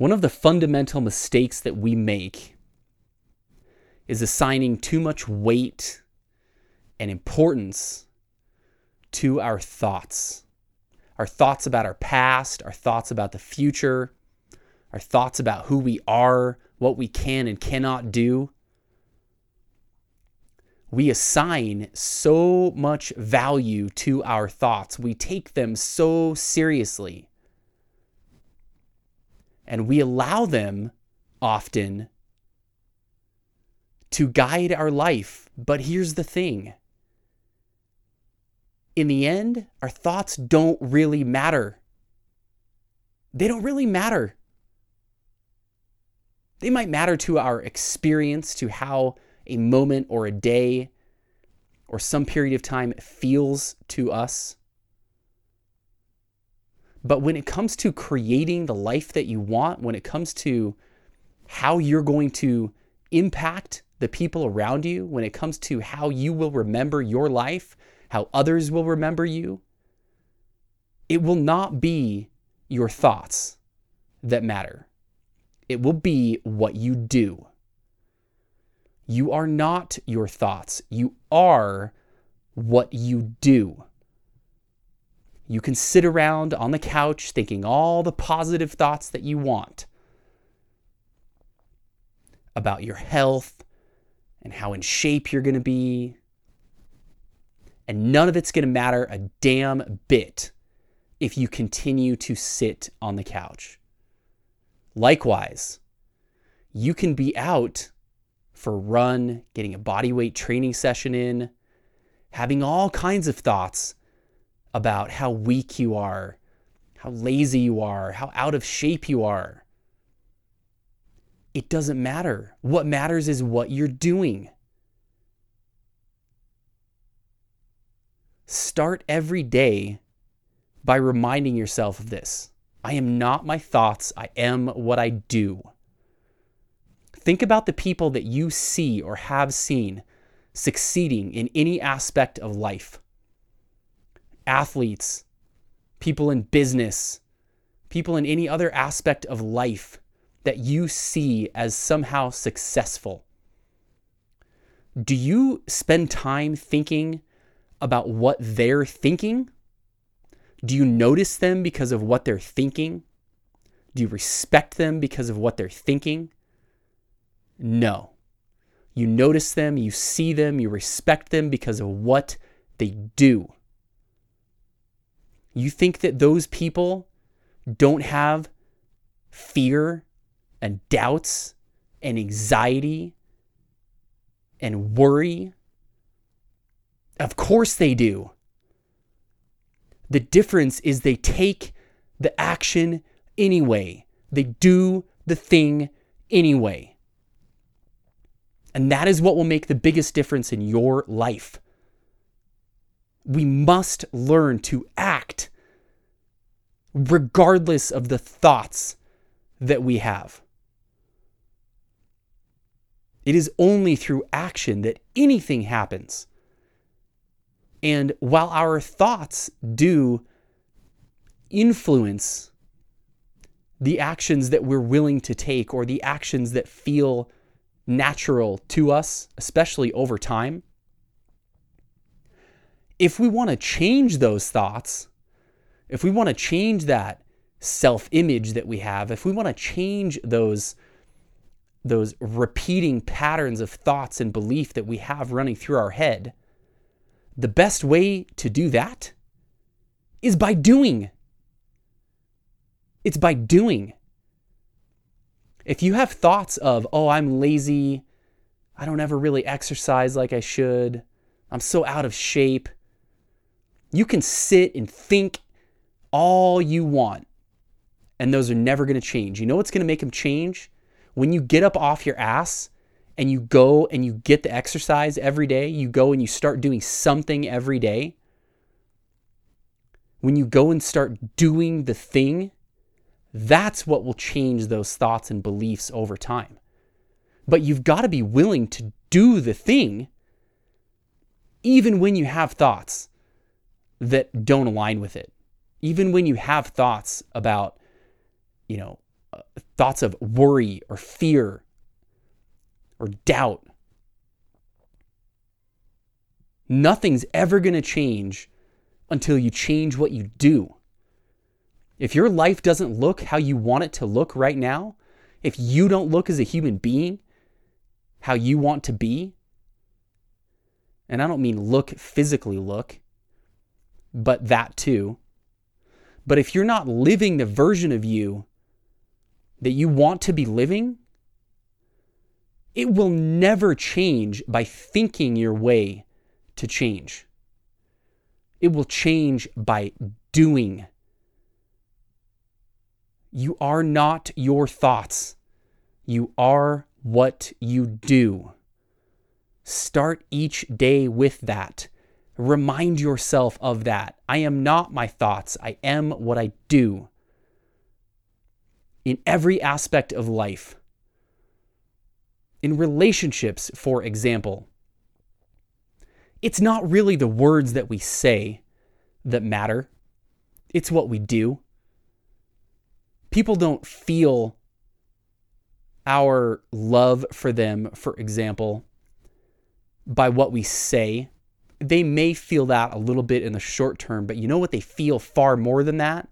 One of the fundamental mistakes that we make is assigning too much weight and importance to our thoughts. Our thoughts about our past, our thoughts about the future, our thoughts about who we are, what we can and cannot do. We assign so much value to our thoughts. We take them so seriously. And we allow them often to guide our life. But here's the thing in the end, our thoughts don't really matter. They don't really matter. They might matter to our experience, to how a moment or a day or some period of time feels to us. But when it comes to creating the life that you want, when it comes to how you're going to impact the people around you, when it comes to how you will remember your life, how others will remember you, it will not be your thoughts that matter. It will be what you do. You are not your thoughts. You are what you do. You can sit around on the couch thinking all the positive thoughts that you want about your health and how in shape you're going to be, and none of it's going to matter a damn bit if you continue to sit on the couch. Likewise, you can be out for a run, getting a body weight training session in, having all kinds of thoughts about how weak you are, how lazy you are, how out of shape you are. It doesn't matter. What matters is what you're doing. Start every day by reminding yourself of this I am not my thoughts, I am what I do. Think about the people that you see or have seen succeeding in any aspect of life athletes, people in business, people in any other aspect of life that you see as somehow successful. Do you spend time thinking about what they're thinking? Do you notice them because of what they're thinking? Do you respect them because of what they're thinking? No. You notice them, you see them, you respect them because of what they do. You think that those people don't have fear and doubts and anxiety and worry of course they do. The difference is they take the action anyway, they do the thing anyway. And that is what will make the biggest difference in your life. We must learn to act regardless of the thoughts that we have. It is only through action that anything happens. And while our thoughts do influence the actions that we're willing to take or the actions that feel natural to us, especially over time, if we want to change those thoughts, if we want to change that self image that we have, if we want to change those, those repeating patterns of thoughts and belief that we have running through our head, the best way to do that is by doing. It's by doing. If you have thoughts of, oh, I'm lazy, I don't ever really exercise like I should, I'm so out of shape, you can sit and think all you want, and those are never going to change. You know what's going to make them change? When you get up off your ass and you go and you get the exercise every day, you go and you start doing something every day, when you go and start doing the thing, that's what will change those thoughts and beliefs over time. But you've got to be willing to do the thing, even when you have thoughts that don't align with it. Even when you have thoughts about, you know, thoughts of worry or fear or doubt. Nothing's ever going to change until you change what you do. If your life doesn't look how you want it to look right now, if you don't look as a human being how you want to be, and I don't mean look physically look, but that too. But if you're not living the version of you that you want to be living, it will never change by thinking your way to change. It will change by doing. You are not your thoughts. You are what you do. Start each day with that. Remind yourself of that. I am not my thoughts, I am what I do. In every aspect of life. In relationships, for example, it's not really the words that we say that matter, it's what we do. People don't feel our love for them, for example, by what we say. They may feel that a little bit in the short term, but you know what they feel far more than that?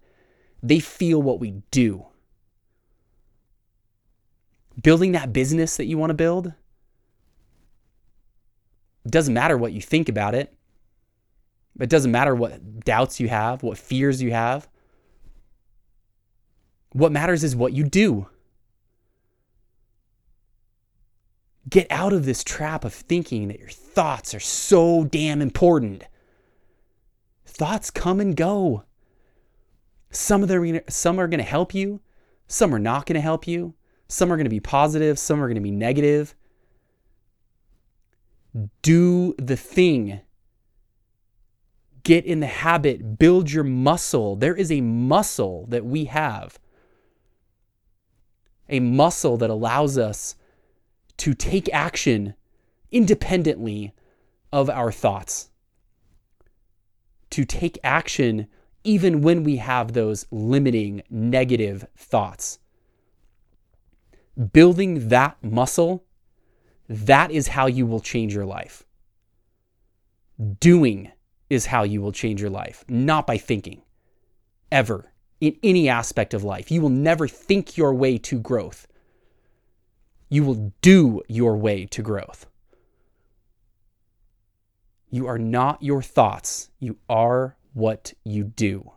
They feel what we do. Building that business that you want to build, it doesn't matter what you think about it. It doesn't matter what doubts you have, what fears you have. What matters is what you do. Get out of this trap of thinking that your thoughts are so damn important. Thoughts come and go. Some of them some are going to help you, some are not going to help you. Some are going to be positive, some are going to be negative. Do the thing. Get in the habit, build your muscle. There is a muscle that we have. A muscle that allows us to take action independently of our thoughts, to take action even when we have those limiting negative thoughts. Building that muscle, that is how you will change your life. Doing is how you will change your life, not by thinking, ever, in any aspect of life. You will never think your way to growth you will do your way to growth. You are not your thoughts, you are what you do.